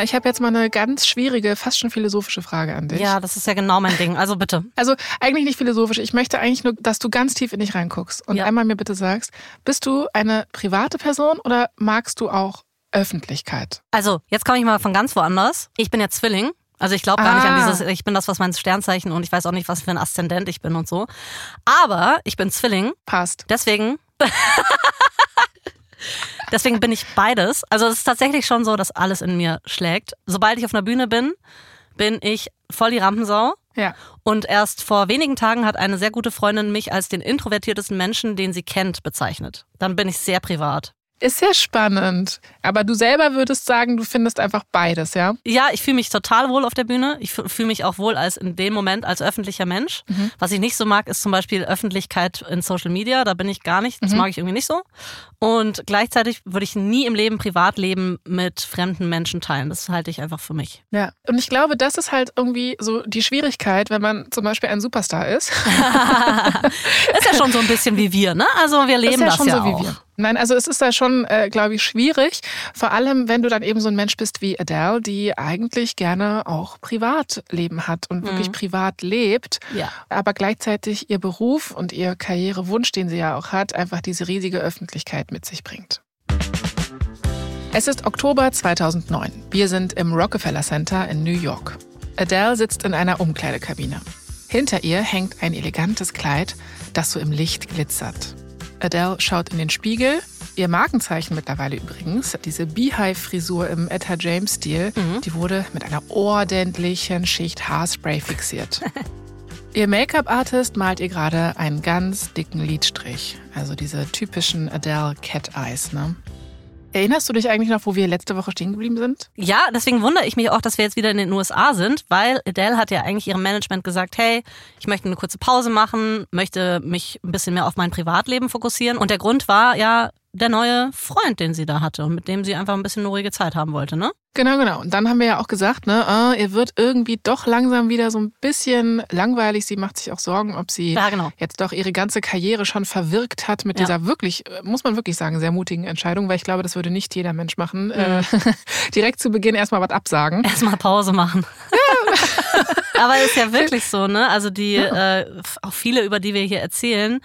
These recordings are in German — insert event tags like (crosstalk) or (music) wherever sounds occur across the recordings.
Anna, ich habe jetzt mal eine ganz schwierige, fast schon philosophische Frage an dich. Ja, das ist ja genau mein Ding. Also bitte. Also eigentlich nicht philosophisch. Ich möchte eigentlich nur, dass du ganz tief in dich reinguckst und Ja. einmal mir bitte sagst, bist du eine private Person oder magst du auch Öffentlichkeit? Also, jetzt komme ich mal von ganz woanders. Ich bin ja Zwilling. Also ich glaube gar nicht Ah. an dieses, ich bin das, was mein Sternzeichen und ich weiß auch nicht, was für ein Aszendent ich bin und so. Aber ich bin Zwilling, Passt. deswegen. (laughs) deswegen bin ich beides. Also es ist tatsächlich schon so, dass alles in mir schlägt. Sobald ich auf einer Bühne bin, bin ich voll die Rampensau. Ja. Und erst vor wenigen Tagen hat eine sehr gute Freundin mich als den introvertiertesten Menschen, den sie kennt, bezeichnet. Dann bin ich sehr privat. Ist sehr spannend. Aber du selber würdest sagen, du findest einfach beides, ja? Ja, ich fühle mich total wohl auf der Bühne. Ich fühle mich auch wohl als in dem Moment als öffentlicher Mensch. Was ich nicht so mag, ist zum Beispiel Öffentlichkeit in Social Media. Da bin ich gar nicht. Das mag ich irgendwie nicht so. Und gleichzeitig würde ich nie im Leben Privatleben mit fremden Menschen teilen. Das halte ich einfach für mich. Ja. Und ich glaube, das ist halt irgendwie so die Schwierigkeit, wenn man zum Beispiel ein Superstar ist. (laughs) Ist ja schon so ein bisschen wie wir, ne? Also wir leben das ja ja, schon so auch. wie wir. Nein, also es ist da schon, äh, glaube ich, schwierig. Vor allem, wenn du dann eben so ein Mensch bist wie Adele, die eigentlich gerne auch Privatleben hat und wirklich privat lebt, Ja. aber gleichzeitig ihr Beruf und ihr Karrierewunsch, den sie ja auch hat, einfach diese riesige Öffentlichkeit mit sich bringt. Es ist Oktober 2009. Wir sind im Rockefeller Center in New York. Adele sitzt in einer Umkleidekabine. Hinter ihr hängt ein elegantes Kleid, das so im Licht glitzert. Adele schaut in den Spiegel. Ihr Markenzeichen mittlerweile übrigens, diese Beehive-Frisur im Etta James-Stil, die wurde mit einer ordentlichen Schicht Haarspray fixiert. (laughs) Ihr Make-up-Artist malt ihr gerade einen ganz dicken Lidstrich. Also diese typischen Adele Cat Eyes, ne? Erinnerst du dich eigentlich noch, wo wir letzte Woche stehen geblieben sind? Ja, deswegen wundere ich mich auch, dass wir jetzt wieder in den USA sind, weil Adele hat ja eigentlich ihrem Management gesagt, hey, ich möchte eine kurze Pause machen, möchte mich ein bisschen mehr auf mein Privatleben fokussieren. Und der Grund war ja der neue Freund, den sie da hatte und mit dem sie einfach ein bisschen eine ruhige Zeit haben wollte, ne? Genau, genau. Und dann haben wir ja auch gesagt, ne, ah, ihr wird irgendwie doch langsam wieder so ein bisschen langweilig. Sie macht sich auch Sorgen, ob sie Ja, genau. jetzt doch ihre ganze Karriere schon verwirkt hat mit Ja. dieser wirklich, äh, muss man wirklich sagen, sehr mutigen Entscheidung, weil ich glaube, das würde nicht jeder Mensch machen. Mhm. Äh, (laughs) direkt zu Beginn erstmal was absagen. Erstmal Pause machen. (laughs) Aber ist ja wirklich (laughs) so, ne? Also die, äh, auch viele, über die wir hier erzählen,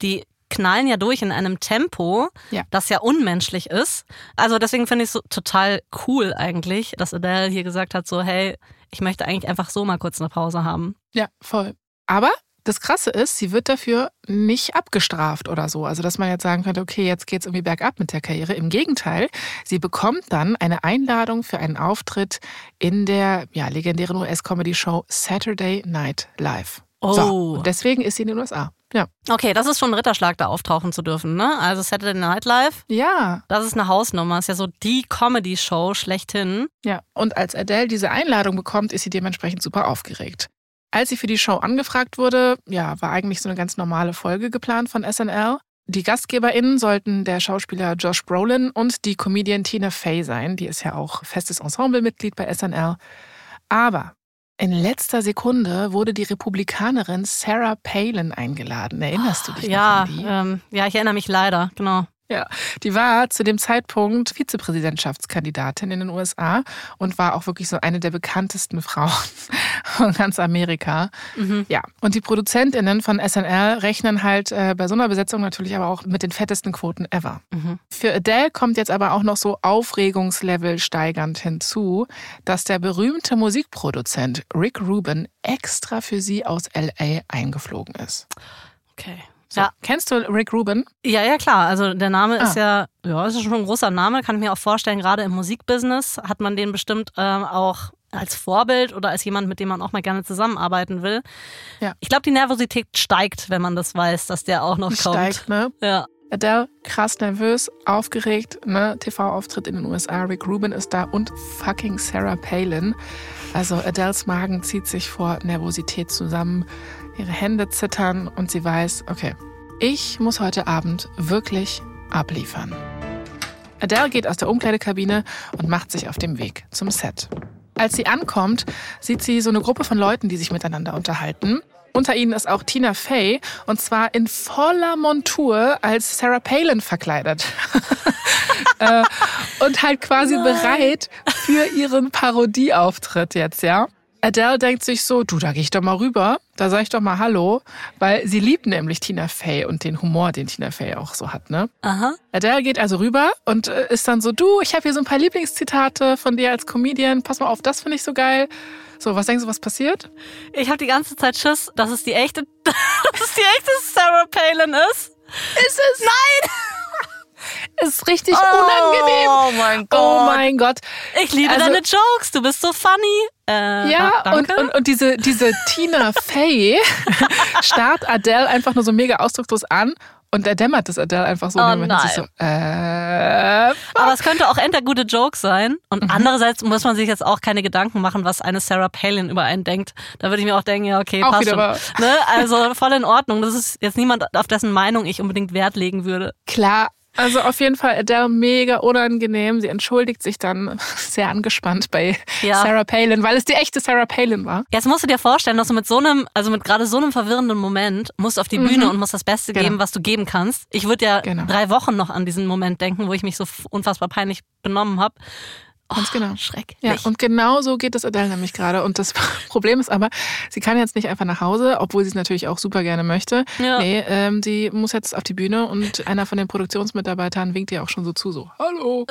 die knallen ja durch in einem Tempo, Ja. das ja unmenschlich ist. Also deswegen finde ich es so total cool eigentlich, dass Adele hier gesagt hat, so hey, ich möchte eigentlich einfach so mal kurz eine Pause haben. Ja, voll. Aber das Krasse ist, sie wird dafür nicht abgestraft oder so. Also, dass man jetzt sagen könnte, okay, jetzt geht's irgendwie bergab mit der Karriere. Im Gegenteil, sie bekommt dann eine Einladung für einen Auftritt in der ja, legendären US-Comedy-Show Saturday Night Live. Oh. So, und deswegen ist sie in den USA. Ja. Okay, das ist schon ein Ritterschlag, da auftauchen zu dürfen, ne? Also Saturday Night Live, Ja, das ist eine Hausnummer, ist ja so die Comedy-Show schlechthin. ja. Und als Adele diese Einladung bekommt, ist sie dementsprechend super aufgeregt. Als sie für die Show angefragt wurde, ja, war eigentlich so eine ganz normale Folge geplant von SNL. Die GastgeberInnen sollten der Schauspieler Josh Brolin und die Comedian Tina Fey sein. Die ist ja auch festes Ensemblemitglied bei SNL. Aber in letzter Sekunde wurde die Republikanerin Sarah Palin eingeladen. Erinnerst du dich Ja, noch an die? ähm, ja, ich erinnere mich leider, genau. Ja, die war zu dem Zeitpunkt Vizepräsidentschaftskandidatin in den USA und war auch wirklich so eine der bekanntesten Frauen (laughs) von ganz Amerika. Ja, und die ProduzentInnen von SNL rechnen halt äh, bei so einer Besetzung natürlich aber auch mit den fettesten Quoten ever. Für Adele kommt jetzt aber auch noch so Aufregungslevel steigernd hinzu, dass der berühmte Musikproduzent Rick Rubin extra für sie aus LA eingeflogen ist. Okay. So, Ja. Kennst du Rick Rubin? Ja, ja, klar. Also der Name ist Ah. ja, ja, ist schon ein großer Name, kann ich mir auch vorstellen. Gerade im Musikbusiness hat man den bestimmt ähm, auch als Vorbild oder als jemand, mit dem man auch mal gerne zusammenarbeiten will. Ja. Ich glaube, die Nervosität steigt, wenn man das weiß, dass der auch noch kommt. Steigt, ne? Ja. Adele, krass nervös, aufgeregt, ne? TV-Auftritt in den USA, Rick Rubin ist da und fucking Sarah Palin. Also Adeles Magen zieht sich vor Nervosität zusammen, ihre Hände zittern und sie weiß, okay, ich muss heute Abend wirklich abliefern. Adele geht aus der Umkleidekabine und macht sich auf dem Weg zum Set. Als sie ankommt, sieht sie so eine Gruppe von Leuten, die sich miteinander unterhalten. Unter ihnen ist auch Tina Fey und zwar in voller Montur als Sarah Palin verkleidet. (laughs) äh, und halt quasi bereit, für ihren Parodieauftritt jetzt, ja. Adele denkt sich so, du, da gehe ich doch mal rüber, da sage ich doch mal Hallo, weil sie liebt nämlich Tina Fey und den Humor, den Tina Fey auch so hat, ne? Aha. Adele geht also rüber und äh, ist dann so, du, ich habe hier so ein paar Lieblingszitate von dir als Comedian, pass mal auf, das finde ich so geil. So, was denkst du, was passiert? Ich habe die ganze Zeit Schiss, dass es die echte, (laughs) dass es die echte Sarah Palin ist. Ist es? Nein! Ist richtig unangenehm. Oh mein Gott. Oh mein Gott. Ich liebe Also- deine Jokes, du bist so funny. Äh, Ja, und, danke. und, und diese, diese Tina Fey (laughs) starrt Adele einfach nur so mega ausdruckslos an und er dämmert das Adele einfach so. Oh sich so, äh, Aber es könnte auch entweder gute Jokes sein Mhm. und andererseits muss man sich jetzt auch keine Gedanken machen, was eine Sarah Palin über einen denkt. Da würde ich mir auch denken, ja, okay, Auch passt schon. Ne? Also voll in Ordnung. Das ist jetzt niemand, auf dessen Meinung ich unbedingt Wert legen würde. klar. Also auf jeden Fall Adele mega unangenehm. Sie entschuldigt sich dann (laughs) sehr angespannt bei Ja. Sarah Palin, weil es die echte Sarah Palin war. Jetzt musst du dir vorstellen, dass du mit so einem, also mit gerade so einem verwirrenden Moment musst auf die Bühne und musst das Beste Genau. geben, was du geben kannst. Ich würde ja Genau. drei Wochen noch an diesen Moment denken, wo ich mich so unfassbar peinlich benommen habe. Ganz genau. Schrecklich. Ja, und genau so geht es Adele nämlich gerade. Und das (laughs) Problem ist aber, sie kann jetzt nicht einfach nach Hause, obwohl sie es natürlich auch super gerne möchte. Ja. Nee, ähm, sie muss jetzt auf die Bühne und einer von den Produktionsmitarbeitern winkt ihr auch schon so zu, so, hallo.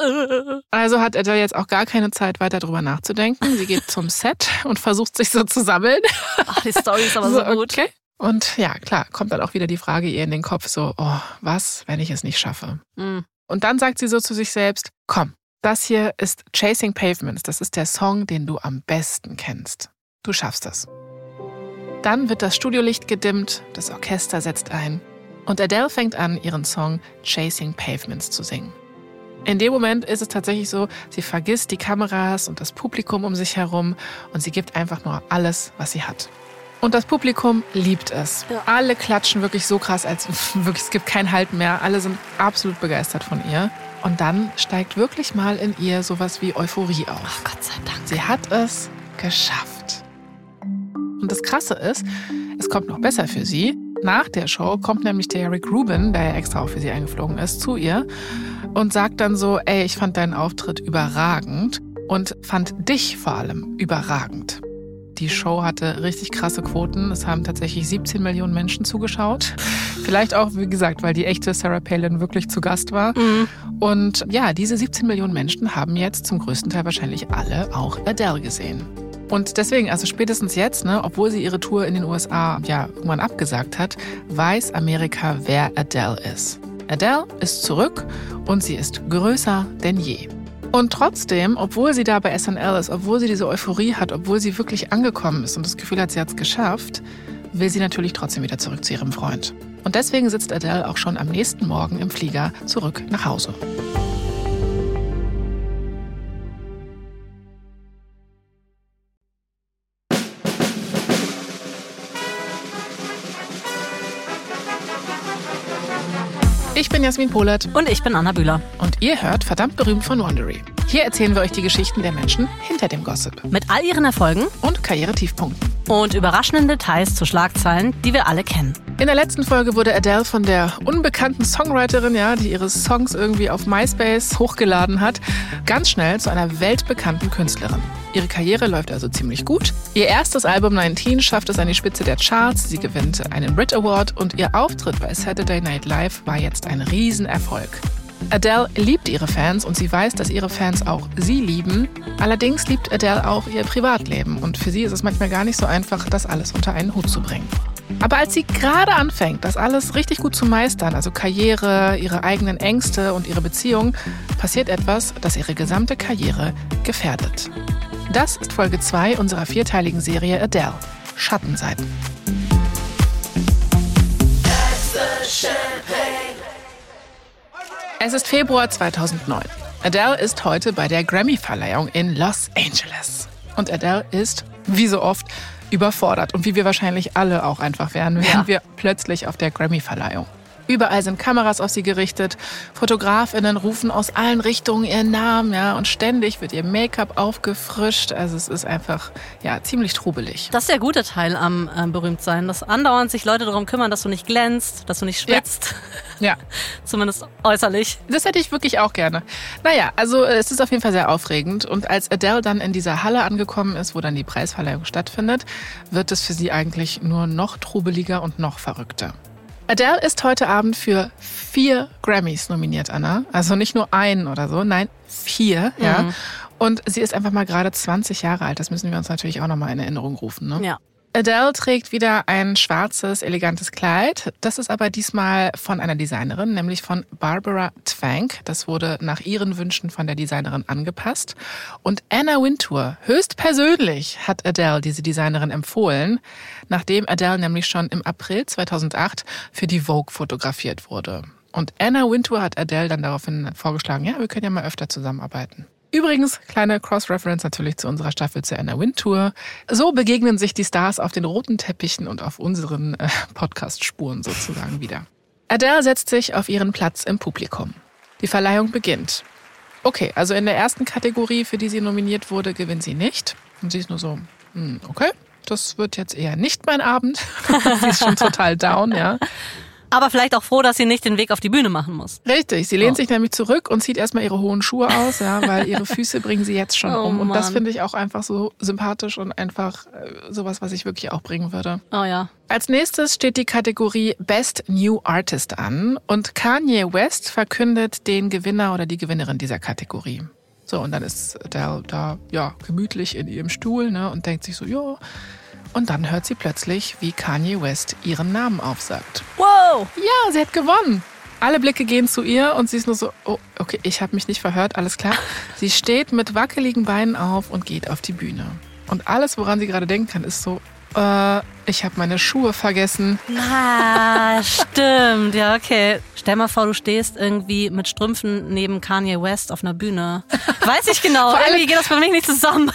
Also hat Adele jetzt auch gar keine Zeit, weiter drüber nachzudenken. Sie geht zum Set und versucht sich so zu sammeln. Ach, die Story ist aber (laughs) so, gut. okay. Und ja, klar, kommt dann auch wieder die Frage ihr in den Kopf, so, oh, was, wenn ich es nicht schaffe? Mhm. Und dann sagt sie so zu sich selbst, komm, das hier ist Chasing Pavements, das ist der Song, den du am besten kennst. Du schaffst das. Dann wird das Studiolicht gedimmt, das Orchester setzt ein und Adele fängt an, ihren Song Chasing Pavements zu singen. In dem Moment ist es tatsächlich so, sie vergisst die Kameras und das Publikum um sich herum und sie gibt einfach nur alles, was sie hat. Und das Publikum liebt es. Ja. Alle klatschen wirklich so krass, als (laughs) wirklich es gibt kein Halt mehr. Alle sind absolut begeistert von ihr. Und dann steigt wirklich mal in ihr sowas wie Euphorie auf. Ach, Gott sei Dank. Sie hat es geschafft. Und das Krasse ist, es kommt noch besser für sie. Nach der Show kommt nämlich der Rick Rubin, der ja extra auch für sie eingeflogen ist, zu ihr und sagt dann so, ey, ich fand deinen Auftritt überragend und fand dich vor allem überragend. Die Show hatte richtig krasse Quoten. Es haben tatsächlich 17 Millionen Menschen zugeschaut. Vielleicht auch, wie gesagt, weil die echte Sarah Palin wirklich zu Gast war. Mhm. Und ja, diese 17 Millionen Menschen haben jetzt zum größten Teil wahrscheinlich alle auch Adele gesehen. Und deswegen, also spätestens jetzt, ne, obwohl sie ihre Tour in den USA ja irgendwann abgesagt hat, weiß Amerika, wer Adele ist. Adele ist zurück und sie ist größer denn je. Und trotzdem, obwohl sie da bei SNL ist, obwohl sie diese Euphorie hat, obwohl sie wirklich angekommen ist und das Gefühl hat, sie hat es geschafft, will sie natürlich trotzdem wieder zurück zu ihrem Freund. Und deswegen sitzt Adele auch schon am nächsten Morgen im Flieger zurück nach Hause. Bin Jasmin Polat Und ich bin Anna Bühler. und ihr hört verdammt berühmt von Wondery. Hier erzählen wir euch die Geschichten der Menschen hinter dem Gossip Mit all ihren Erfolgen und Karrieretiefpunkten. und überraschenden Details zu Schlagzeilen, die wir alle kennen. In der letzten Folge wurde Adele von der unbekannten Songwriterin, ja, die ihre Songs irgendwie auf MySpace hochgeladen hat, ganz schnell zu einer weltbekannten Künstlerin. Ihre Karriere läuft also ziemlich gut. Ihr erstes Album 19 schafft es an die Spitze der Charts, sie gewinnt einen Brit Award und ihr Auftritt bei Saturday Night Live war jetzt ein Riesenerfolg. Adele liebt ihre Fans und sie weiß, dass ihre Fans auch sie lieben. Allerdings liebt Adele auch ihr Privatleben und für sie ist es manchmal gar nicht so einfach, das alles unter einen Hut zu bringen. Aber als sie gerade anfängt, das alles richtig gut zu meistern, also Karriere, ihre eigenen Ängste und ihre Beziehung, passiert etwas, das ihre gesamte Karriere gefährdet. Das ist Folge 2 unserer vierteiligen Serie Adele. Schattenseiten. Es ist Februar 2009. Adele ist heute bei der Grammy-Verleihung in Los Angeles. Und Adele ist, wie so oft, überfordert. Und wie wir wahrscheinlich alle auch einfach wären, wären Ja. wir plötzlich auf der Grammy-Verleihung. Überall sind Kameras auf sie gerichtet. Fotografinnen rufen aus allen Richtungen ihren Namen, ja, und ständig wird ihr Make-up aufgefrischt. Also es ist einfach, ja, ziemlich trubelig. Das ist der gute Teil am äh, Berühmtsein, dass andauernd sich Leute darum kümmern, dass du nicht glänzt, dass du nicht schwitzt. Ja. ja. (laughs) Zumindest äußerlich. Das hätte ich wirklich auch gerne. Naja, also es ist auf jeden Fall sehr aufregend. Und als Adele dann in dieser Halle angekommen ist, wo dann die Preisverleihung stattfindet, wird es für sie eigentlich nur noch trubeliger und noch verrückter. Adele ist heute Abend für vier Grammys nominiert, Anna. Also nicht nur einen oder so, nein, vier, mhm. ja. Und sie ist einfach mal gerade 20 Jahre alt. Das müssen wir uns natürlich auch nochmal in Erinnerung rufen. Ne? Ja. Adele trägt wieder ein schwarzes, elegantes Kleid. Das ist aber diesmal von einer Designerin, nämlich von Barbara Twank. Das wurde nach ihren Wünschen von der Designerin angepasst. Und Anna Wintour, höchstpersönlich, hat Adele diese Designerin empfohlen, nachdem Adele nämlich schon im April 2008 für die Vogue fotografiert wurde. Und Anna Wintour hat Adele dann daraufhin vorgeschlagen, ja, wir können ja mal öfter zusammenarbeiten. Übrigens, kleine Cross-Reference natürlich zu unserer Staffel zur Anna Wind Tour. So begegnen sich die Stars auf den roten Teppichen und auf unseren äh, Podcast-Spuren sozusagen wieder. Adele setzt sich auf ihren Platz im Publikum. Die Verleihung beginnt. Okay, also in der ersten Kategorie, für die sie nominiert wurde, gewinnt sie nicht. Und sie ist nur so, hm, okay, das wird jetzt eher nicht mein Abend. (laughs) sie ist schon total down, ja. Aber vielleicht auch froh, dass sie nicht den Weg auf die Bühne machen muss. Richtig, sie lehnt oh. sich nämlich zurück und zieht erstmal ihre hohen Schuhe aus, ja, weil ihre (laughs) Füße bringen sie jetzt schon oh, um. Und Mann. das finde ich auch einfach so sympathisch und einfach äh, sowas, was ich wirklich auch bringen würde. Oh ja. Als nächstes steht die Kategorie Best New Artist an und Kanye West verkündet den Gewinner oder die Gewinnerin dieser Kategorie. So, und dann ist der da, ja, gemütlich in ihrem Stuhl, ne, und denkt sich so, ja, und dann hört sie plötzlich, wie Kanye West ihren Namen aufsagt. Wow! Ja, sie hat gewonnen. Alle Blicke gehen zu ihr und sie ist nur so, oh, okay, ich habe mich nicht verhört, alles klar. (laughs) Sie steht mit wackeligen Beinen auf und geht auf die Bühne. Und alles, woran sie gerade denken kann, ist so, äh, ich habe meine Schuhe vergessen. Ah, (laughs) stimmt. Ja, okay. Stell mal vor, du stehst irgendwie mit Strümpfen neben Kanye West auf einer Bühne. Weiß ich genau. (laughs) irgendwie geht das für mich nicht zusammen.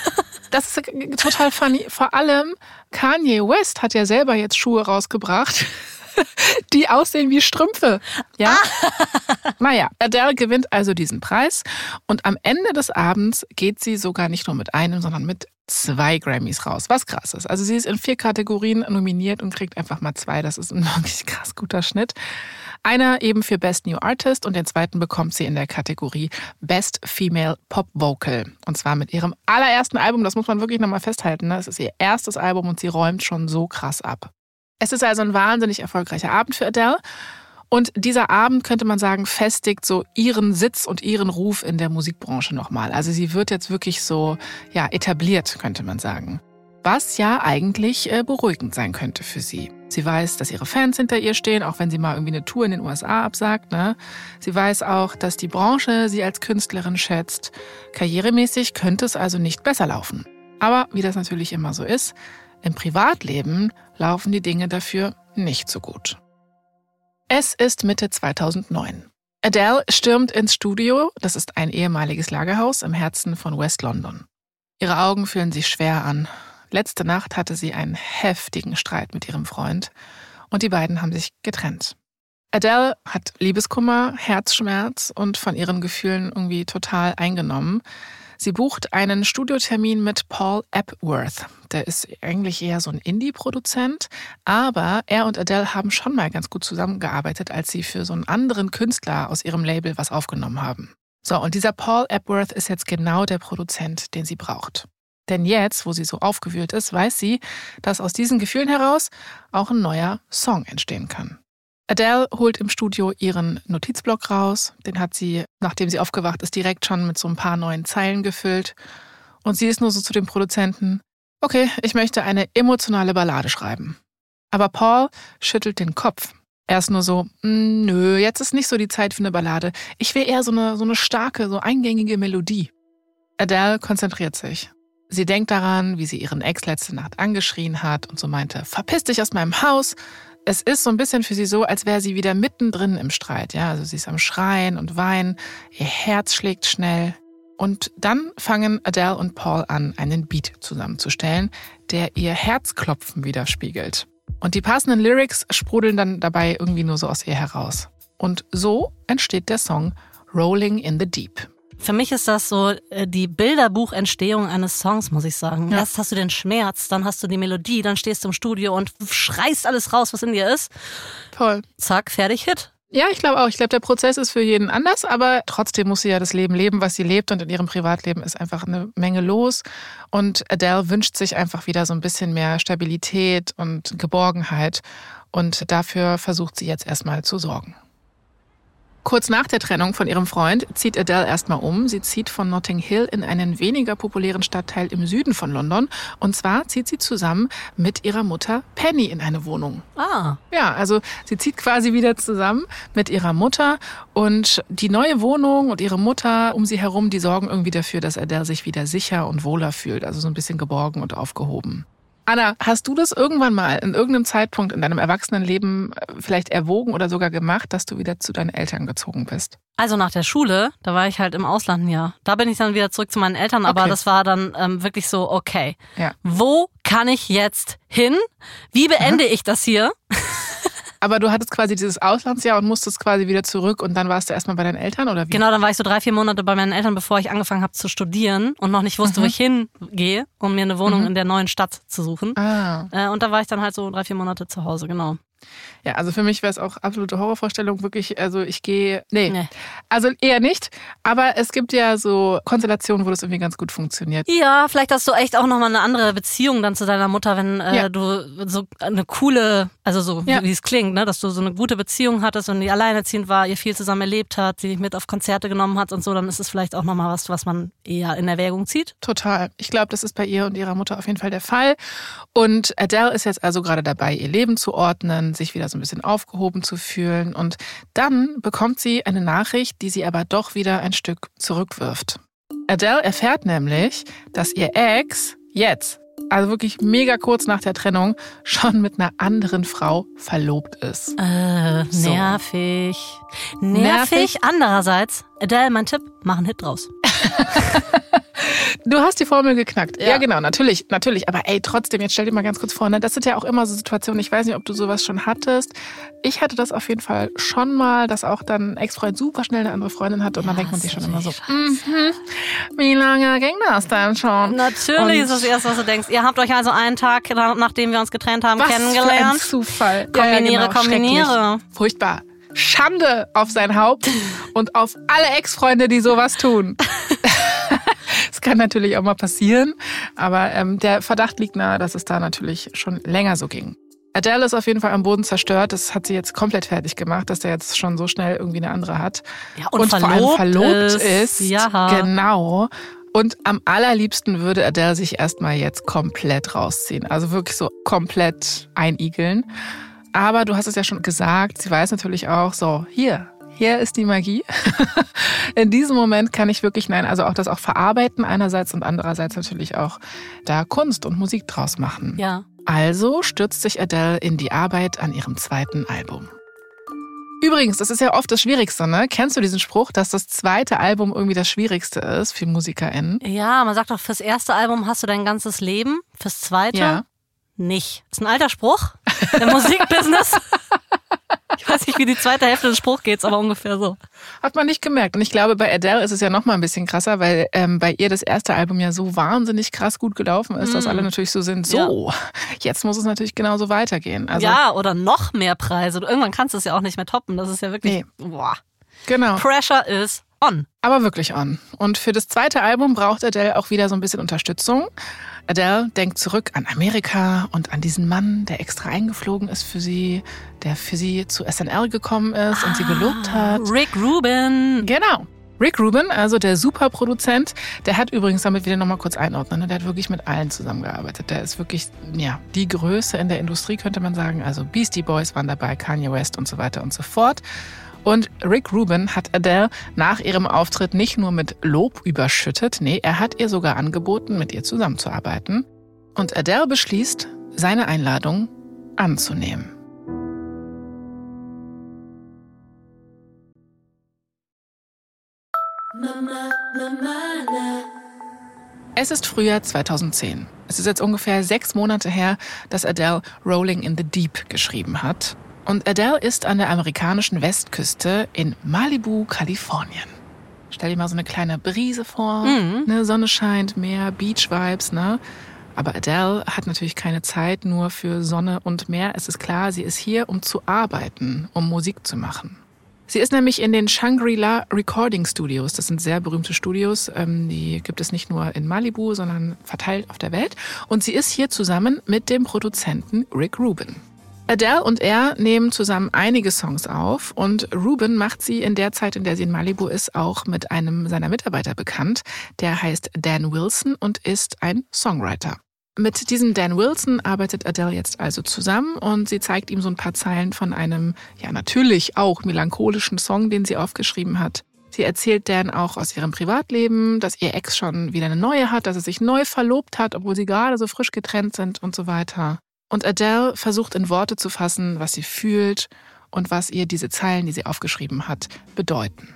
Das ist total funny. Vor allem Kanye West hat ja selber jetzt Schuhe rausgebracht. (laughs) die aussehen wie Strümpfe. Ja. Ah. (laughs) naja, Adele gewinnt also diesen Preis und am Ende des Abends geht sie sogar nicht nur mit einem, sondern mit zwei Grammys raus. Was krass ist. Also sie ist in vier Kategorien nominiert und kriegt einfach mal zwei. Das ist ein (laughs) wirklich krass guter Schnitt. Einer eben für Best New Artist und den zweiten bekommt sie in der Kategorie Best Female Pop Vocal. Und zwar mit ihrem allerersten Album, das muss man wirklich nochmal festhalten. Ne? Es ist ihr erstes Album und sie räumt schon so krass ab. Es ist also ein wahnsinnig erfolgreicher Abend für Adele. Und dieser Abend, könnte man sagen, festigt so ihren Sitz und ihren Ruf in der Musikbranche nochmal. Also sie wird jetzt wirklich so, ja, etabliert, könnte man sagen was ja eigentlich äh, beruhigend sein könnte für sie. Sie weiß, dass ihre Fans hinter ihr stehen, auch wenn sie mal irgendwie eine Tour in den USA absagt. Ne? Sie weiß auch, dass die Branche sie als Künstlerin schätzt. Karrieremäßig könnte es also nicht besser laufen. Aber wie das natürlich immer so ist, im Privatleben laufen die Dinge dafür nicht so gut. Es ist Mitte 2009. Adele stürmt ins Studio, das ist ein ehemaliges Lagerhaus im Herzen von West London. Ihre Augen fühlen sich schwer an. Letzte Nacht hatte sie einen heftigen Streit mit ihrem Freund und die beiden haben sich getrennt. Adele hat Liebeskummer, Herzschmerz und von ihren Gefühlen irgendwie total eingenommen. Sie bucht einen Studiotermin mit Paul Epworth. Der ist eigentlich eher so ein Indie-Produzent, aber er und Adele haben schon mal ganz gut zusammengearbeitet, als sie für so einen anderen Künstler aus ihrem Label was aufgenommen haben. So, und dieser Paul Epworth ist jetzt genau der Produzent, den sie braucht. Denn jetzt, wo sie so aufgewühlt ist, weiß sie, dass aus diesen Gefühlen heraus auch ein neuer Song entstehen kann. Adele holt im Studio ihren Notizblock raus. Den hat sie, nachdem sie aufgewacht ist, direkt schon mit so ein paar neuen Zeilen gefüllt. Und sie ist nur so zu dem Produzenten, okay, ich möchte eine emotionale Ballade schreiben. Aber Paul schüttelt den Kopf. Er ist nur so, mm, nö, jetzt ist nicht so die Zeit für eine Ballade. Ich will eher so eine, so eine starke, so eingängige Melodie. Adele konzentriert sich. Sie denkt daran, wie sie ihren Ex letzte Nacht angeschrien hat und so meinte, verpiss dich aus meinem Haus. Es ist so ein bisschen für sie so, als wäre sie wieder mittendrin im Streit. Ja, also sie ist am Schreien und Weinen, ihr Herz schlägt schnell. Und dann fangen Adele und Paul an, einen Beat zusammenzustellen, der ihr Herzklopfen widerspiegelt. Und die passenden Lyrics sprudeln dann dabei irgendwie nur so aus ihr heraus. Und so entsteht der Song Rolling in the Deep. Für mich ist das so äh, die Bilderbuchentstehung eines Songs, muss ich sagen. Ja. Erst hast du den Schmerz, dann hast du die Melodie, dann stehst du im Studio und schreist alles raus, was in dir ist. Toll. Zack, fertig, Hit. Ja, ich glaube auch. Ich glaube, der Prozess ist für jeden anders, aber trotzdem muss sie ja das Leben leben, was sie lebt. Und in ihrem Privatleben ist einfach eine Menge los. Und Adele wünscht sich einfach wieder so ein bisschen mehr Stabilität und Geborgenheit. Und dafür versucht sie jetzt erstmal zu sorgen. Kurz nach der Trennung von ihrem Freund zieht Adele erstmal um. Sie zieht von Notting Hill in einen weniger populären Stadtteil im Süden von London. Und zwar zieht sie zusammen mit ihrer Mutter Penny in eine Wohnung. Ah. Ja, also sie zieht quasi wieder zusammen mit ihrer Mutter. Und die neue Wohnung und ihre Mutter um sie herum, die sorgen irgendwie dafür, dass Adele sich wieder sicher und wohler fühlt. Also so ein bisschen geborgen und aufgehoben. Anna, hast du das irgendwann mal in irgendeinem Zeitpunkt in deinem Erwachsenenleben äh, vielleicht erwogen oder sogar gemacht, dass du wieder zu deinen Eltern gezogen bist? Also nach der Schule, da war ich halt im Ausland ein Jahr. Da bin ich dann wieder zurück zu meinen Eltern, aber okay. das war dann ähm, wirklich so, okay, ja. wo kann ich jetzt hin? Wie beende Aha. ich das hier? Aber du hattest quasi dieses Auslandsjahr und musstest quasi wieder zurück und dann warst du erstmal bei deinen Eltern oder wie? Genau, dann war ich so drei, vier Monate bei meinen Eltern, bevor ich angefangen habe zu studieren und noch nicht wusste, mhm. wo ich hingehe, um mir eine Wohnung mhm. in der neuen Stadt zu suchen. Ah. Äh, und da war ich dann halt so drei, vier Monate zu Hause, genau. Ja, also für mich wäre es auch absolute Horrorvorstellung, wirklich, also ich gehe, nee, nee, also eher nicht, aber es gibt ja so Konstellationen, wo das irgendwie ganz gut funktioniert. Ja, vielleicht hast du echt auch nochmal eine andere Beziehung dann zu deiner Mutter, wenn äh, ja. du so eine coole, also so ja. wie es klingt, ne, dass du so eine gute Beziehung hattest und die alleinerziehend war, ihr viel zusammen erlebt hat, sie dich mit auf Konzerte genommen hat und so, dann ist es vielleicht auch nochmal was, was man eher in Erwägung zieht. Total. Ich glaube, das ist bei ihr und ihrer Mutter auf jeden Fall der Fall. Und Adele ist jetzt also gerade dabei, ihr Leben zu ordnen, sich wieder so ein bisschen aufgehoben zu fühlen. Und dann bekommt sie eine Nachricht, die sie aber doch wieder ein Stück zurückwirft. Adele erfährt nämlich, dass ihr Ex jetzt, also wirklich mega kurz nach der Trennung, schon mit einer anderen Frau verlobt ist. Äh, so. nervig. nervig. Nervig. Andererseits, Adele, mein Tipp, mach einen Hit draus. (laughs) Du hast die Formel geknackt. Ja. ja. genau, natürlich, natürlich. Aber ey, trotzdem, jetzt stell dir mal ganz kurz vor, ne, das sind ja auch immer so Situationen, ich weiß nicht, ob du sowas schon hattest. Ich hatte das auf jeden Fall schon mal, dass auch dann ein Ex-Freund super schnell eine andere Freundin hat und ja, dann denkt man sich schon immer so, mhm, wie lange ging das denn schon? Natürlich und ist das erste, was du denkst. Ihr habt euch also einen Tag, nachdem wir uns getrennt haben, was kennengelernt. Für ein Zufall. Kombiniere, ja, genau, kombiniere. Furchtbar. Schande auf sein Haupt (laughs) und auf alle Ex-Freunde, die sowas tun. (laughs) (laughs) Es kann natürlich auch mal passieren, aber ähm, der Verdacht liegt nahe, dass es da natürlich schon länger so ging. Adele ist auf jeden Fall am Boden zerstört. Das hat sie jetzt komplett fertig gemacht, dass er jetzt schon so schnell irgendwie eine andere hat. Ja, und, und vor allem verlobt ist. ist. Ja. Genau. Und am allerliebsten würde Adele sich erstmal jetzt komplett rausziehen. Also wirklich so komplett einigeln. Aber du hast es ja schon gesagt, sie weiß natürlich auch so, hier, hier ist die Magie. (laughs) In diesem Moment kann ich wirklich, nein, also auch das auch verarbeiten einerseits und andererseits natürlich auch da Kunst und Musik draus machen. Ja. Also stürzt sich Adele in die Arbeit an ihrem zweiten Album. Übrigens, das ist ja oft das Schwierigste, ne? Kennst du diesen Spruch, dass das zweite Album irgendwie das Schwierigste ist für MusikerInnen? Ja, man sagt doch, fürs erste Album hast du dein ganzes Leben, fürs zweite ja. nicht. Ist ein alter Spruch im Musikbusiness. (laughs) Ich weiß nicht, wie die zweite Hälfte des Spruchs geht, aber ungefähr so. Hat man nicht gemerkt. Und ich glaube, bei Adele ist es ja noch mal ein bisschen krasser, weil ähm, bei ihr das erste Album ja so wahnsinnig krass gut gelaufen ist, mm. dass alle natürlich so sind, so, ja. jetzt muss es natürlich genauso weitergehen. Also, ja, oder noch mehr Preise. Irgendwann kannst du es ja auch nicht mehr toppen. Das ist ja wirklich, nee. boah. Genau. Pressure is on. Aber wirklich on. Und für das zweite Album braucht Adele auch wieder so ein bisschen Unterstützung. Adele denkt zurück an Amerika und an diesen Mann, der extra eingeflogen ist für sie, der für sie zu SNL gekommen ist ah, und sie ah, gelobt hat. Rick Rubin. Genau. Rick Rubin, also der Superproduzent, der hat übrigens, damit wir nochmal kurz einordnen, ne, der hat wirklich mit allen zusammengearbeitet. Der ist wirklich, ja, die Größe in der Industrie, könnte man sagen. Also Beastie Boys waren dabei, Kanye West und so weiter und so fort. Und Rick Rubin hat Adele nach ihrem Auftritt nicht nur mit Lob überschüttet, nee, er hat ihr sogar angeboten, mit ihr zusammenzuarbeiten. Und Adele beschließt, seine Einladung anzunehmen. Es ist Frühjahr 2010. Es ist jetzt ungefähr sechs Monate her, dass Adele Rolling in the Deep geschrieben hat. Und Adele ist an der amerikanischen Westküste in Malibu, Kalifornien. Stell dir mal so eine kleine Brise vor, mhm. ne, Sonne scheint, Meer, Beach-Vibes, ne? Aber Adele hat natürlich keine Zeit nur für Sonne und Meer. Es ist klar, sie ist hier, um zu arbeiten, um Musik zu machen. Sie ist nämlich in den Shangri-La Recording Studios. Das sind sehr berühmte Studios. Ähm, die gibt es nicht nur in Malibu, sondern verteilt auf der Welt. Und sie ist hier zusammen mit dem Produzenten Rick Rubin. Adele und er nehmen zusammen einige Songs auf und Rubin macht sie in der Zeit, in der sie in Malibu ist, auch mit einem seiner Mitarbeiter bekannt. Der heißt Dan Wilson und ist ein Songwriter. Mit diesem Dan Wilson arbeitet Adele jetzt also zusammen und sie zeigt ihm so ein paar Zeilen von einem, ja natürlich auch melancholischen Song, den sie aufgeschrieben hat. Sie erzählt Dan auch aus ihrem Privatleben, dass ihr Ex schon wieder eine neue hat, dass er sich neu verlobt hat, obwohl sie gerade so frisch getrennt sind und so weiter. Und Adele versucht in Worte zu fassen, was sie fühlt und was ihr diese Zeilen, die sie aufgeschrieben hat, bedeuten.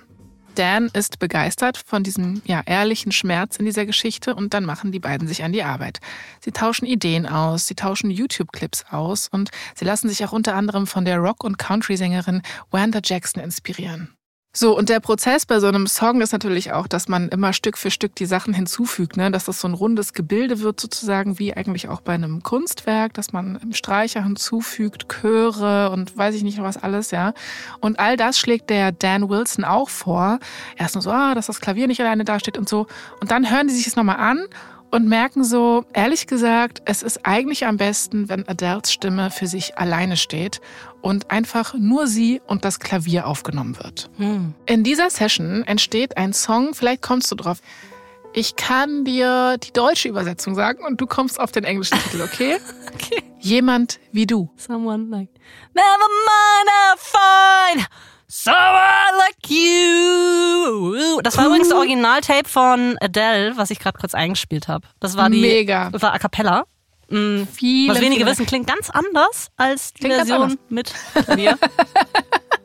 Dan ist begeistert von diesem ja, ehrlichen Schmerz in dieser Geschichte und dann machen die beiden sich an die Arbeit. Sie tauschen Ideen aus, sie tauschen YouTube-Clips aus und sie lassen sich auch unter anderem von der Rock- und Country-Sängerin Wanda Jackson inspirieren. So, und der Prozess bei so einem Song ist natürlich auch, dass man immer Stück für Stück die Sachen hinzufügt, ne? dass das so ein rundes Gebilde wird, sozusagen, wie eigentlich auch bei einem Kunstwerk, dass man Streicher hinzufügt, Chöre und weiß ich nicht was alles, ja. Und all das schlägt der Dan Wilson auch vor. Erst nur so, ah, dass das Klavier nicht alleine dasteht und so. Und dann hören die sich es nochmal an und merken so, ehrlich gesagt, es ist eigentlich am besten, wenn Adels Stimme für sich alleine steht und einfach nur sie und das Klavier aufgenommen wird. Hm. In dieser Session entsteht ein Song, vielleicht kommst du drauf. Ich kann dir die deutsche Übersetzung sagen und du kommst auf den englischen Titel, okay? (laughs) okay. Jemand wie du. Someone like Never mind, I'm fine. Someone like you. Das war übrigens das Originaltape von Adele, was ich gerade kurz eingespielt habe. Das war die Mega. Das war a cappella. Mhm. Viele, was wenige wissen, klingt ganz anders als die klingt Version mit mir. (laughs)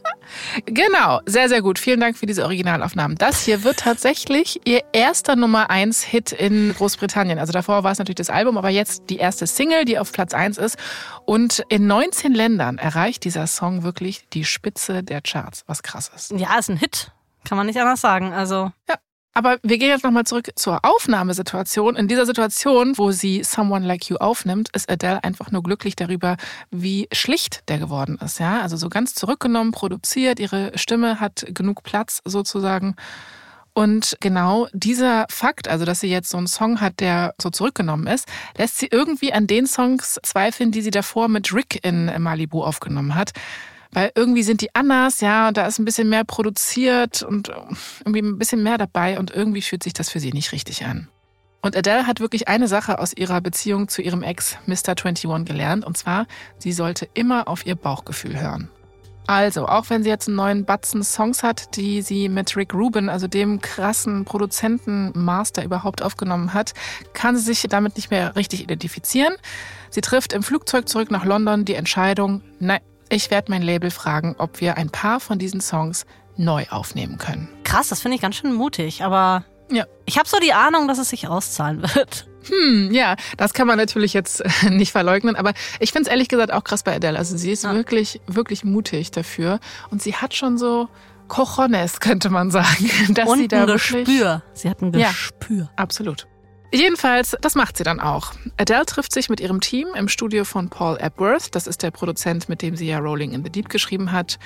Genau, sehr, sehr gut. Vielen Dank für diese Originalaufnahmen. Das hier wird tatsächlich ihr erster Nummer 1 Hit in Großbritannien. Also davor war es natürlich das Album, aber jetzt die erste Single, die auf Platz 1 ist. Und in 19 Ländern erreicht dieser Song wirklich die Spitze der Charts, was krass ist. Ja, ist ein Hit. Kann man nicht anders sagen. Also. Ja. Aber wir gehen jetzt nochmal zurück zur Aufnahmesituation. In dieser Situation, wo sie Someone Like You aufnimmt, ist Adele einfach nur glücklich darüber, wie schlicht der geworden ist. Ja, also so ganz zurückgenommen, produziert. Ihre Stimme hat genug Platz sozusagen. Und genau dieser Fakt, also dass sie jetzt so einen Song hat, der so zurückgenommen ist, lässt sie irgendwie an den Songs zweifeln, die sie davor mit Rick in Malibu aufgenommen hat weil irgendwie sind die anders, ja, und da ist ein bisschen mehr produziert und irgendwie ein bisschen mehr dabei und irgendwie fühlt sich das für sie nicht richtig an. Und Adele hat wirklich eine Sache aus ihrer Beziehung zu ihrem Ex Mr. 21 gelernt, und zwar, sie sollte immer auf ihr Bauchgefühl hören. Also, auch wenn sie jetzt einen neuen Batzen Songs hat, die sie mit Rick Rubin, also dem krassen Produzenten Master überhaupt aufgenommen hat, kann sie sich damit nicht mehr richtig identifizieren. Sie trifft im Flugzeug zurück nach London die Entscheidung, nein, ich werde mein Label fragen, ob wir ein paar von diesen Songs neu aufnehmen können. Krass, das finde ich ganz schön mutig, aber ja. ich habe so die Ahnung, dass es sich auszahlen wird. Hm, ja, das kann man natürlich jetzt (laughs) nicht verleugnen, aber ich finde es ehrlich gesagt auch krass bei Adele. Also sie ist ja. wirklich, wirklich mutig dafür und sie hat schon so Cojones, könnte man sagen, (laughs) dass und sie da ein Gespür. Sie hat ein Gespür. Ja, absolut. Jedenfalls, das macht sie dann auch. Adele trifft sich mit ihrem Team im Studio von Paul Epworth. Das ist der Produzent, mit dem sie ja Rolling in the Deep geschrieben hat.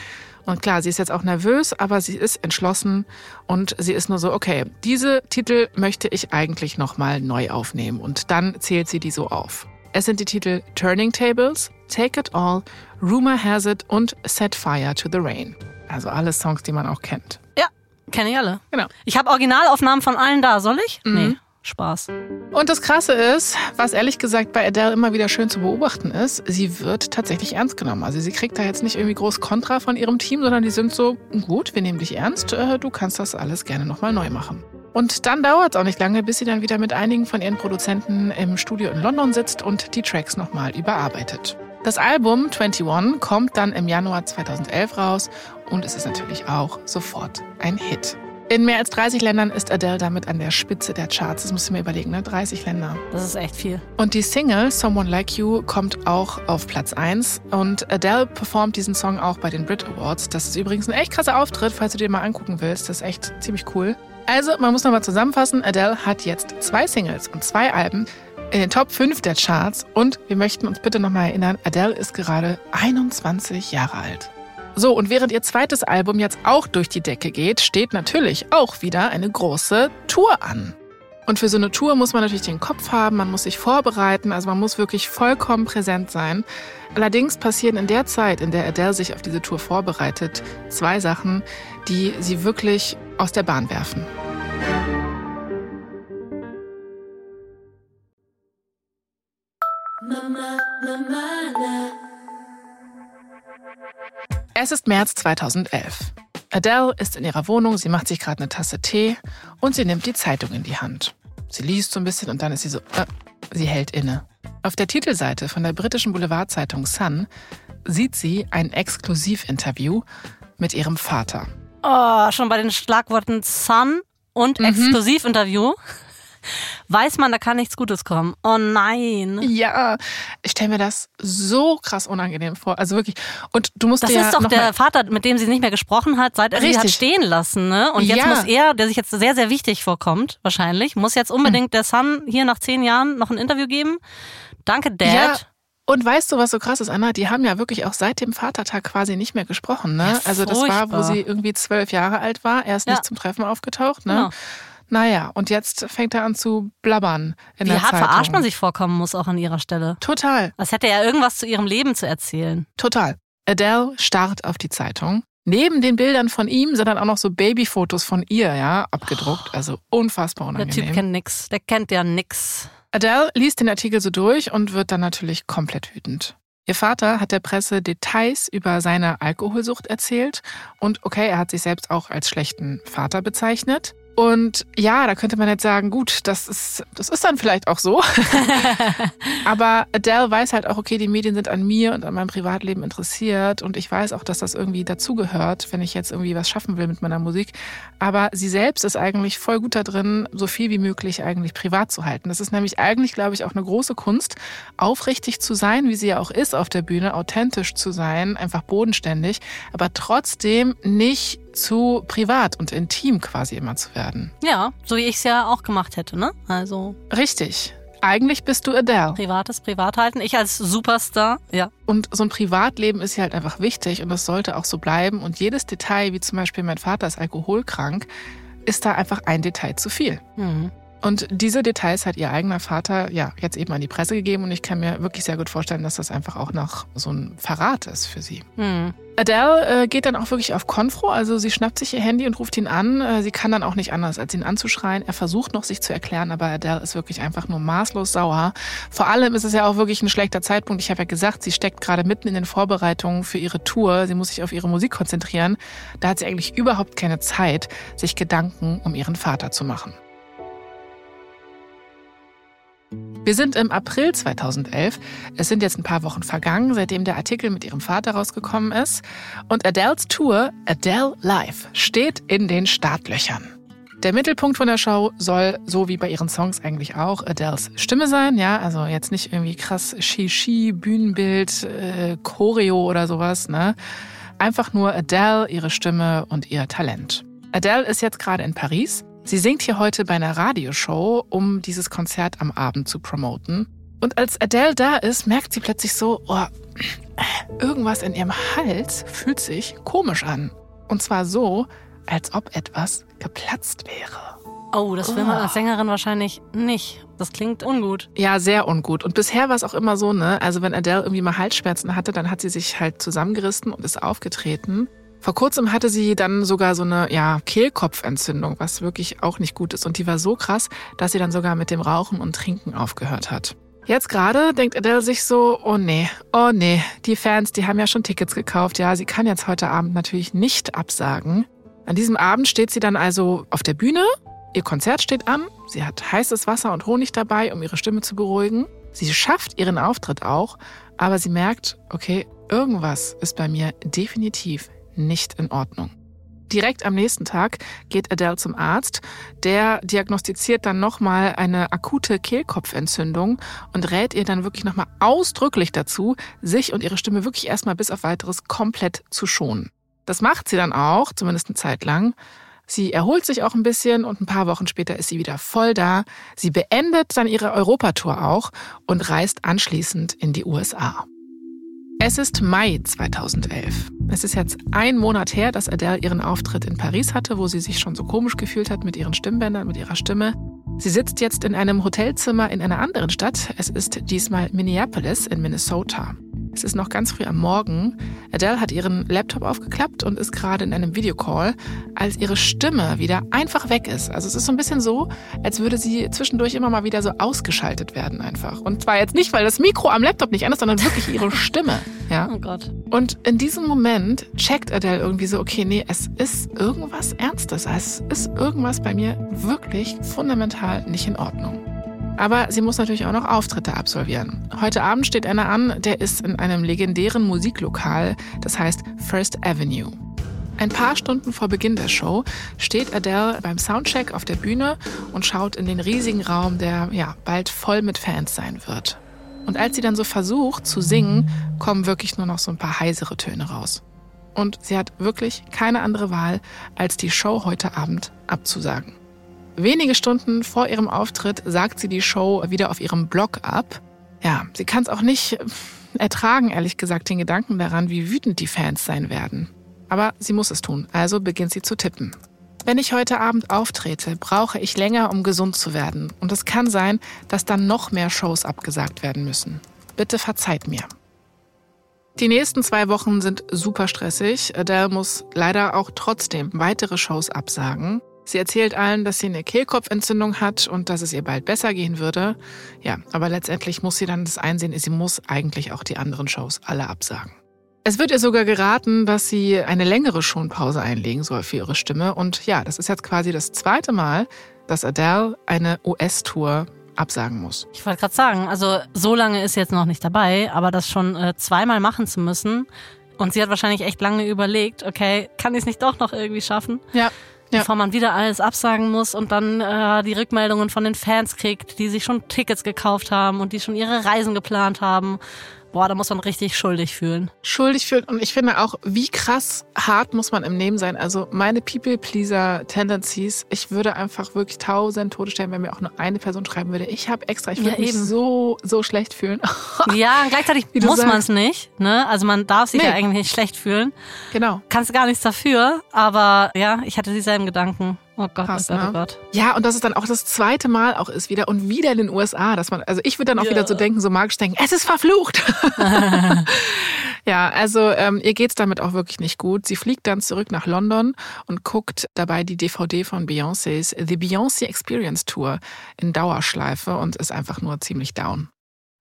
Und klar, sie ist jetzt auch nervös, aber sie ist entschlossen und sie ist nur so, okay, diese Titel möchte ich eigentlich nochmal neu aufnehmen. Und dann zählt sie die so auf. Es sind die Titel Turning Tables, Take It All, Rumor Has It und Set Fire to the Rain. Also alle Songs, die man auch kennt. Ja, kenne ich alle. Genau. Ich habe Originalaufnahmen von allen da, soll ich? Mhm. Nee. Spaß. Und das Krasse ist, was ehrlich gesagt bei Adele immer wieder schön zu beobachten ist, sie wird tatsächlich ernst genommen. Also sie kriegt da jetzt nicht irgendwie groß Kontra von ihrem Team, sondern die sind so, gut, wir nehmen dich ernst, äh, du kannst das alles gerne nochmal neu machen. Und dann dauert es auch nicht lange, bis sie dann wieder mit einigen von ihren Produzenten im Studio in London sitzt und die Tracks nochmal überarbeitet. Das Album 21 kommt dann im Januar 2011 raus und es ist natürlich auch sofort ein Hit. In mehr als 30 Ländern ist Adele damit an der Spitze der Charts. Das du mir überlegen, ne? 30 Länder. Das ist echt viel. Und die Single Someone Like You kommt auch auf Platz 1. Und Adele performt diesen Song auch bei den Brit Awards. Das ist übrigens ein echt krasser Auftritt, falls du dir mal angucken willst. Das ist echt ziemlich cool. Also, man muss nochmal zusammenfassen. Adele hat jetzt zwei Singles und zwei Alben in den Top 5 der Charts. Und wir möchten uns bitte nochmal erinnern, Adele ist gerade 21 Jahre alt. So, und während ihr zweites Album jetzt auch durch die Decke geht, steht natürlich auch wieder eine große Tour an. Und für so eine Tour muss man natürlich den Kopf haben, man muss sich vorbereiten, also man muss wirklich vollkommen präsent sein. Allerdings passieren in der Zeit, in der Adele sich auf diese Tour vorbereitet, zwei Sachen, die sie wirklich aus der Bahn werfen. Mama, Mama, es ist März 2011. Adele ist in ihrer Wohnung, sie macht sich gerade eine Tasse Tee und sie nimmt die Zeitung in die Hand. Sie liest so ein bisschen und dann ist sie so, äh, sie hält inne. Auf der Titelseite von der britischen Boulevardzeitung Sun sieht sie ein Exklusivinterview mit ihrem Vater. Oh, schon bei den Schlagworten Sun und mhm. Exklusivinterview weiß man, da kann nichts Gutes kommen. Oh nein. Ja, ich stelle mir das so krass unangenehm vor. Also wirklich. Und du musst Das ja ist doch der Vater, mit dem sie nicht mehr gesprochen hat, seit er sie hat stehen lassen. Ne? Und jetzt ja. muss er, der sich jetzt sehr, sehr wichtig vorkommt, wahrscheinlich, muss jetzt unbedingt hm. der Sun hier nach zehn Jahren noch ein Interview geben. Danke, Dad. Ja. Und weißt du, was so krass ist, Anna? Die haben ja wirklich auch seit dem Vatertag quasi nicht mehr gesprochen. Ne? Ja, also das war, wo sie irgendwie zwölf Jahre alt war. Er ist ja. nicht zum Treffen aufgetaucht. Ne? Genau. Naja, und jetzt fängt er an zu blabbern in Wie der hart Zeitung. verarscht man sich vorkommen muss auch an ihrer Stelle. Total. Als hätte er irgendwas zu ihrem Leben zu erzählen. Total. Adele starrt auf die Zeitung. Neben den Bildern von ihm sind dann auch noch so Babyfotos von ihr, ja, abgedruckt. Oh. Also unfassbar unangenehm. Der Typ kennt nix. Der kennt ja nix. Adele liest den Artikel so durch und wird dann natürlich komplett wütend. Ihr Vater hat der Presse Details über seine Alkoholsucht erzählt und okay, er hat sich selbst auch als schlechten Vater bezeichnet. Und ja, da könnte man jetzt sagen, gut, das ist, das ist dann vielleicht auch so. (laughs) Aber Adele weiß halt auch, okay, die Medien sind an mir und an meinem Privatleben interessiert. Und ich weiß auch, dass das irgendwie dazugehört, wenn ich jetzt irgendwie was schaffen will mit meiner Musik. Aber sie selbst ist eigentlich voll gut da drin, so viel wie möglich eigentlich privat zu halten. Das ist nämlich eigentlich, glaube ich, auch eine große Kunst, aufrichtig zu sein, wie sie ja auch ist auf der Bühne, authentisch zu sein, einfach bodenständig, aber trotzdem nicht zu privat und intim quasi immer zu werden. Ja, so wie ich es ja auch gemacht hätte, ne? Also. Richtig. Eigentlich bist du Adele. Privates Privat halten. Ich als Superstar, ja. Und so ein Privatleben ist ja halt einfach wichtig und das sollte auch so bleiben. Und jedes Detail, wie zum Beispiel mein Vater ist alkoholkrank, ist da einfach ein Detail zu viel. Mhm. Und diese Details hat ihr eigener Vater ja jetzt eben an die Presse gegeben und ich kann mir wirklich sehr gut vorstellen, dass das einfach auch noch so ein Verrat ist für sie. Hm. Adele äh, geht dann auch wirklich auf Konfro, also sie schnappt sich ihr Handy und ruft ihn an. Äh, sie kann dann auch nicht anders, als ihn anzuschreien. Er versucht noch, sich zu erklären, aber Adele ist wirklich einfach nur maßlos sauer. Vor allem ist es ja auch wirklich ein schlechter Zeitpunkt. Ich habe ja gesagt, sie steckt gerade mitten in den Vorbereitungen für ihre Tour. Sie muss sich auf ihre Musik konzentrieren. Da hat sie eigentlich überhaupt keine Zeit, sich Gedanken um ihren Vater zu machen. Wir sind im April 2011. Es sind jetzt ein paar Wochen vergangen, seitdem der Artikel mit ihrem Vater rausgekommen ist. Und Adele's Tour, Adele Live, steht in den Startlöchern. Der Mittelpunkt von der Show soll, so wie bei ihren Songs eigentlich auch, Adeles Stimme sein. Ja, also jetzt nicht irgendwie krass Shishi, Bühnenbild, äh, Choreo oder sowas. Ne? Einfach nur Adele, ihre Stimme und ihr Talent. Adele ist jetzt gerade in Paris Sie singt hier heute bei einer Radioshow, um dieses Konzert am Abend zu promoten. Und als Adele da ist, merkt sie plötzlich so, oh, irgendwas in ihrem Hals fühlt sich komisch an. Und zwar so, als ob etwas geplatzt wäre. Oh, das will man als Sängerin wahrscheinlich nicht. Das klingt ungut. Ja, sehr ungut. Und bisher war es auch immer so, ne? Also wenn Adele irgendwie mal Halsschmerzen hatte, dann hat sie sich halt zusammengerissen und ist aufgetreten. Vor kurzem hatte sie dann sogar so eine ja, Kehlkopfentzündung, was wirklich auch nicht gut ist. Und die war so krass, dass sie dann sogar mit dem Rauchen und Trinken aufgehört hat. Jetzt gerade denkt Adele sich so, oh nee, oh nee, die Fans, die haben ja schon Tickets gekauft. Ja, sie kann jetzt heute Abend natürlich nicht absagen. An diesem Abend steht sie dann also auf der Bühne. Ihr Konzert steht an. Sie hat heißes Wasser und Honig dabei, um ihre Stimme zu beruhigen. Sie schafft ihren Auftritt auch, aber sie merkt, okay, irgendwas ist bei mir definitiv nicht in Ordnung. Direkt am nächsten Tag geht Adele zum Arzt. Der diagnostiziert dann nochmal eine akute Kehlkopfentzündung und rät ihr dann wirklich nochmal ausdrücklich dazu, sich und ihre Stimme wirklich erstmal bis auf weiteres komplett zu schonen. Das macht sie dann auch, zumindest eine Zeit lang. Sie erholt sich auch ein bisschen und ein paar Wochen später ist sie wieder voll da. Sie beendet dann ihre Europatour auch und reist anschließend in die USA. Es ist Mai 2011. Es ist jetzt ein Monat her, dass Adele ihren Auftritt in Paris hatte, wo sie sich schon so komisch gefühlt hat mit ihren Stimmbändern, mit ihrer Stimme. Sie sitzt jetzt in einem Hotelzimmer in einer anderen Stadt. Es ist diesmal Minneapolis in Minnesota. Es ist noch ganz früh am Morgen. Adele hat ihren Laptop aufgeklappt und ist gerade in einem Videocall, als ihre Stimme wieder einfach weg ist. Also es ist so ein bisschen so, als würde sie zwischendurch immer mal wieder so ausgeschaltet werden einfach. Und zwar jetzt nicht, weil das Mikro am Laptop nicht an ist, sondern wirklich ihre (laughs) Stimme. Ja? Oh Gott. Und in diesem Moment checkt Adele irgendwie so, okay, nee, es ist irgendwas Ernstes. Es ist irgendwas bei mir wirklich fundamental nicht in Ordnung. Aber sie muss natürlich auch noch Auftritte absolvieren. Heute Abend steht einer an, der ist in einem legendären Musiklokal, das heißt First Avenue. Ein paar Stunden vor Beginn der Show steht Adele beim Soundcheck auf der Bühne und schaut in den riesigen Raum, der ja bald voll mit Fans sein wird. Und als sie dann so versucht zu singen, kommen wirklich nur noch so ein paar heisere Töne raus. Und sie hat wirklich keine andere Wahl, als die Show heute Abend abzusagen. Wenige Stunden vor ihrem Auftritt sagt sie die Show wieder auf ihrem Blog ab. Ja, sie kann es auch nicht ertragen, ehrlich gesagt, den Gedanken daran, wie wütend die Fans sein werden. Aber sie muss es tun, also beginnt sie zu tippen. Wenn ich heute Abend auftrete, brauche ich länger, um gesund zu werden. Und es kann sein, dass dann noch mehr Shows abgesagt werden müssen. Bitte verzeiht mir. Die nächsten zwei Wochen sind super stressig. Adele muss leider auch trotzdem weitere Shows absagen. Sie erzählt allen, dass sie eine Kehlkopfentzündung hat und dass es ihr bald besser gehen würde. Ja, aber letztendlich muss sie dann das einsehen, sie muss eigentlich auch die anderen Shows alle absagen. Es wird ihr sogar geraten, dass sie eine längere Schonpause einlegen soll für ihre Stimme. Und ja, das ist jetzt quasi das zweite Mal, dass Adele eine US-Tour absagen muss. Ich wollte gerade sagen, also so lange ist sie jetzt noch nicht dabei, aber das schon äh, zweimal machen zu müssen. Und sie hat wahrscheinlich echt lange überlegt, okay, kann ich es nicht doch noch irgendwie schaffen? Ja ja. bevor man wieder alles absagen muss und dann äh, die Rückmeldungen von den Fans kriegt, die sich schon Tickets gekauft haben und die schon ihre Reisen geplant haben boah, da muss man richtig schuldig fühlen. Schuldig fühlen und ich finde auch, wie krass hart muss man im Leben sein. Also meine People-Pleaser-Tendencies, ich würde einfach wirklich tausend Tode stellen, wenn mir auch nur eine Person schreiben würde, ich habe extra, ich würde ja, mich eben. so, so schlecht fühlen. (laughs) ja, gleichzeitig muss man es nicht. Ne? Also man darf sich nee. ja eigentlich nicht schlecht fühlen. Genau. Kannst gar nichts dafür, aber ja, ich hatte dieselben Gedanken. Oh Gott, Krass, oh Gott, oh ne? Gott. Ja, und dass es dann auch das zweite Mal auch ist wieder und wieder in den USA, dass man, also ich würde dann auch ja. wieder so denken, so magisch denken, es ist verflucht. (laughs) ja, also ähm, ihr geht's damit auch wirklich nicht gut. Sie fliegt dann zurück nach London und guckt dabei die DVD von Beyoncé's The Beyoncé Experience Tour in Dauerschleife und ist einfach nur ziemlich down.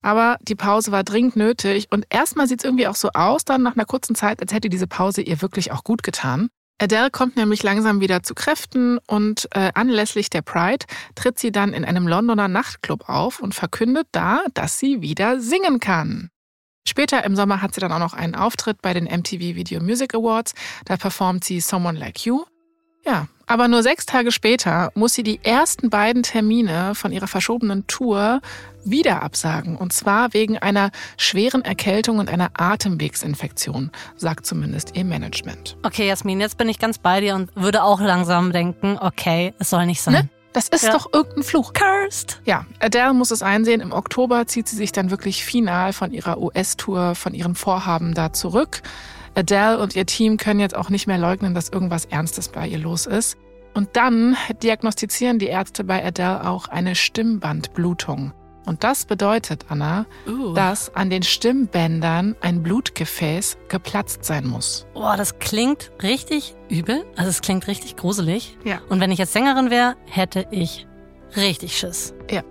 Aber die Pause war dringend nötig und erstmal sieht es irgendwie auch so aus, dann nach einer kurzen Zeit, als hätte diese Pause ihr wirklich auch gut getan. Adele kommt nämlich langsam wieder zu Kräften und äh, anlässlich der Pride tritt sie dann in einem Londoner Nachtclub auf und verkündet da, dass sie wieder singen kann. Später im Sommer hat sie dann auch noch einen Auftritt bei den MTV Video Music Awards. Da performt sie Someone Like You. Ja, aber nur sechs Tage später muss sie die ersten beiden Termine von ihrer verschobenen Tour wieder absagen. Und zwar wegen einer schweren Erkältung und einer Atemwegsinfektion, sagt zumindest ihr Management. Okay, Jasmin, jetzt bin ich ganz bei dir und würde auch langsam denken, okay, es soll nicht sein. Ne? Das ist ja. doch irgendein Fluch. Cursed. Ja, Adele muss es einsehen. Im Oktober zieht sie sich dann wirklich final von ihrer US-Tour, von ihren Vorhaben da zurück. Adele und ihr Team können jetzt auch nicht mehr leugnen, dass irgendwas Ernstes bei ihr los ist. Und dann diagnostizieren die Ärzte bei Adele auch eine Stimmbandblutung. Und das bedeutet, Anna, uh. dass an den Stimmbändern ein Blutgefäß geplatzt sein muss. Boah, das klingt richtig übel. Also es klingt richtig gruselig. Ja. Und wenn ich jetzt Sängerin wäre, hätte ich richtig Schiss. Ja.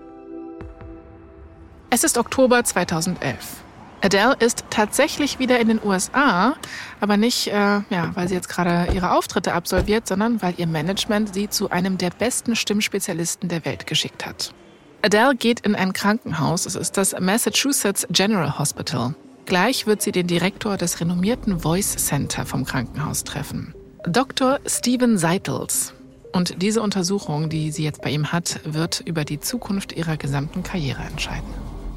Es ist Oktober 2011. Adele ist tatsächlich wieder in den USA, aber nicht, äh, ja, weil sie jetzt gerade ihre Auftritte absolviert, sondern weil ihr Management sie zu einem der besten Stimmspezialisten der Welt geschickt hat. Adele geht in ein Krankenhaus, es ist das Massachusetts General Hospital. Gleich wird sie den Direktor des renommierten Voice Center vom Krankenhaus treffen. Dr. Steven Seitels. Und diese Untersuchung, die sie jetzt bei ihm hat, wird über die Zukunft ihrer gesamten Karriere entscheiden.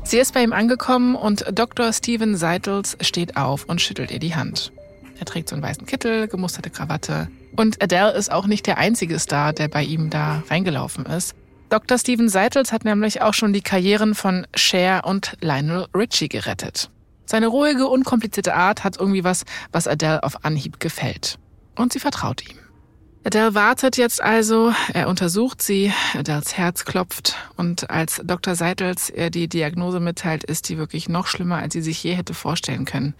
Sie ist bei ihm angekommen und Dr. Steven Seitels steht auf und schüttelt ihr die Hand. Er trägt so einen weißen Kittel, gemusterte Krawatte. Und Adele ist auch nicht der einzige Star, der bei ihm da reingelaufen ist. Dr. Steven Seitels hat nämlich auch schon die Karrieren von Cher und Lionel Richie gerettet. Seine ruhige, unkomplizierte Art hat irgendwie was, was Adele auf Anhieb gefällt. Und sie vertraut ihm. Adele wartet jetzt also, er untersucht sie, Adeles Herz klopft und als Dr. Seitels ihr die Diagnose mitteilt, ist die wirklich noch schlimmer, als sie sich je hätte vorstellen können.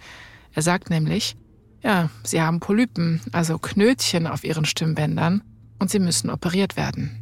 Er sagt nämlich, ja, sie haben Polypen, also Knötchen auf ihren Stimmbändern und sie müssen operiert werden.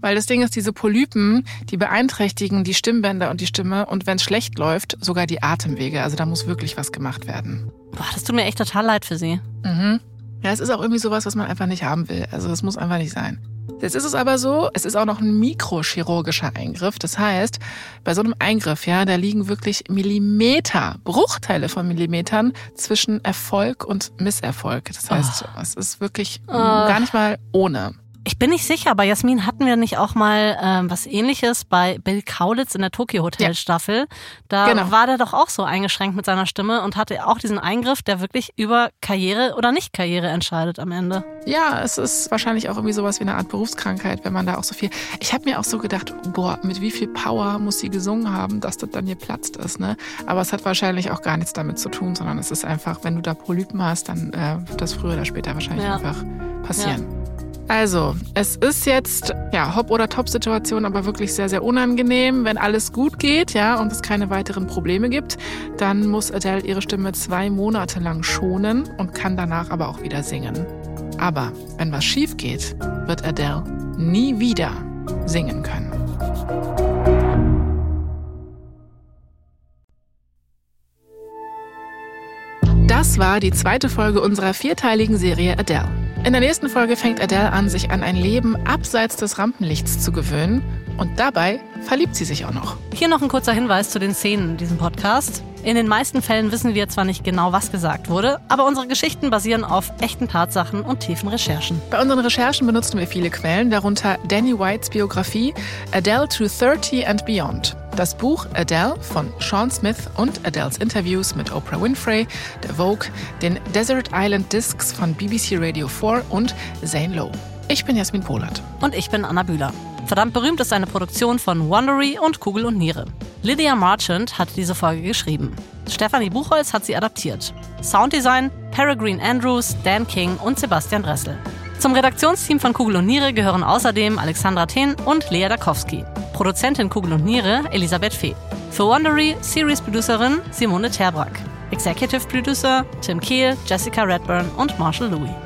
Weil das Ding ist, diese Polypen, die beeinträchtigen die Stimmbänder und die Stimme und wenn es schlecht läuft, sogar die Atemwege. Also da muss wirklich was gemacht werden. Boah, das tut mir echt total leid für sie. Mhm. Ja, es ist auch irgendwie sowas, was man einfach nicht haben will. Also das muss einfach nicht sein. Jetzt ist es aber so, es ist auch noch ein mikrochirurgischer Eingriff. Das heißt, bei so einem Eingriff, ja, da liegen wirklich Millimeter, Bruchteile von Millimetern zwischen Erfolg und Misserfolg. Das heißt, oh. es ist wirklich oh. gar nicht mal ohne. Ich bin nicht sicher, bei Jasmin hatten wir nicht auch mal ähm, was ähnliches bei Bill Kaulitz in der Tokyo Hotel Staffel. Da genau. war der doch auch so eingeschränkt mit seiner Stimme und hatte auch diesen Eingriff, der wirklich über Karriere oder Nicht-Karriere entscheidet am Ende. Ja, es ist wahrscheinlich auch irgendwie sowas wie eine Art Berufskrankheit, wenn man da auch so viel. Ich habe mir auch so gedacht, boah, mit wie viel Power muss sie gesungen haben, dass das dann geplatzt ist, ne? Aber es hat wahrscheinlich auch gar nichts damit zu tun, sondern es ist einfach, wenn du da Polypen hast, dann äh, wird das früher oder später wahrscheinlich ja. einfach passieren. Ja. Also, es ist jetzt, ja, Hop- oder Top-Situation, aber wirklich sehr, sehr unangenehm. Wenn alles gut geht, ja, und es keine weiteren Probleme gibt, dann muss Adele ihre Stimme zwei Monate lang schonen und kann danach aber auch wieder singen. Aber wenn was schief geht, wird Adele nie wieder singen können. Das war die zweite Folge unserer vierteiligen Serie Adele. In der nächsten Folge fängt Adele an, sich an ein Leben abseits des Rampenlichts zu gewöhnen. Und dabei verliebt sie sich auch noch. Hier noch ein kurzer Hinweis zu den Szenen in diesem Podcast. In den meisten Fällen wissen wir zwar nicht genau, was gesagt wurde, aber unsere Geschichten basieren auf echten Tatsachen und tiefen Recherchen. Bei unseren Recherchen benutzen wir viele Quellen, darunter Danny Whites Biografie Adele to 30 and Beyond. Das Buch Adele von Sean Smith und Adeles Interviews mit Oprah Winfrey, der Vogue, den Desert Island Discs von BBC Radio 4 und Zane Lowe. Ich bin Jasmin Polat. Und ich bin Anna Bühler. Verdammt berühmt ist eine Produktion von Wondery und Kugel und Niere. Lydia Marchant hat diese Folge geschrieben. Stefanie Buchholz hat sie adaptiert. Sounddesign Peregrine Andrews, Dan King und Sebastian Dressel. Zum Redaktionsteam von Kugel und Niere gehören außerdem Alexandra Thehn und Lea Dakowski. Produzentin Kugel und Niere Elisabeth Fee. Für Wondery Series Producerin Simone Terbrack. Executive Producer Tim Kehl, Jessica Redburn und Marshall Louis.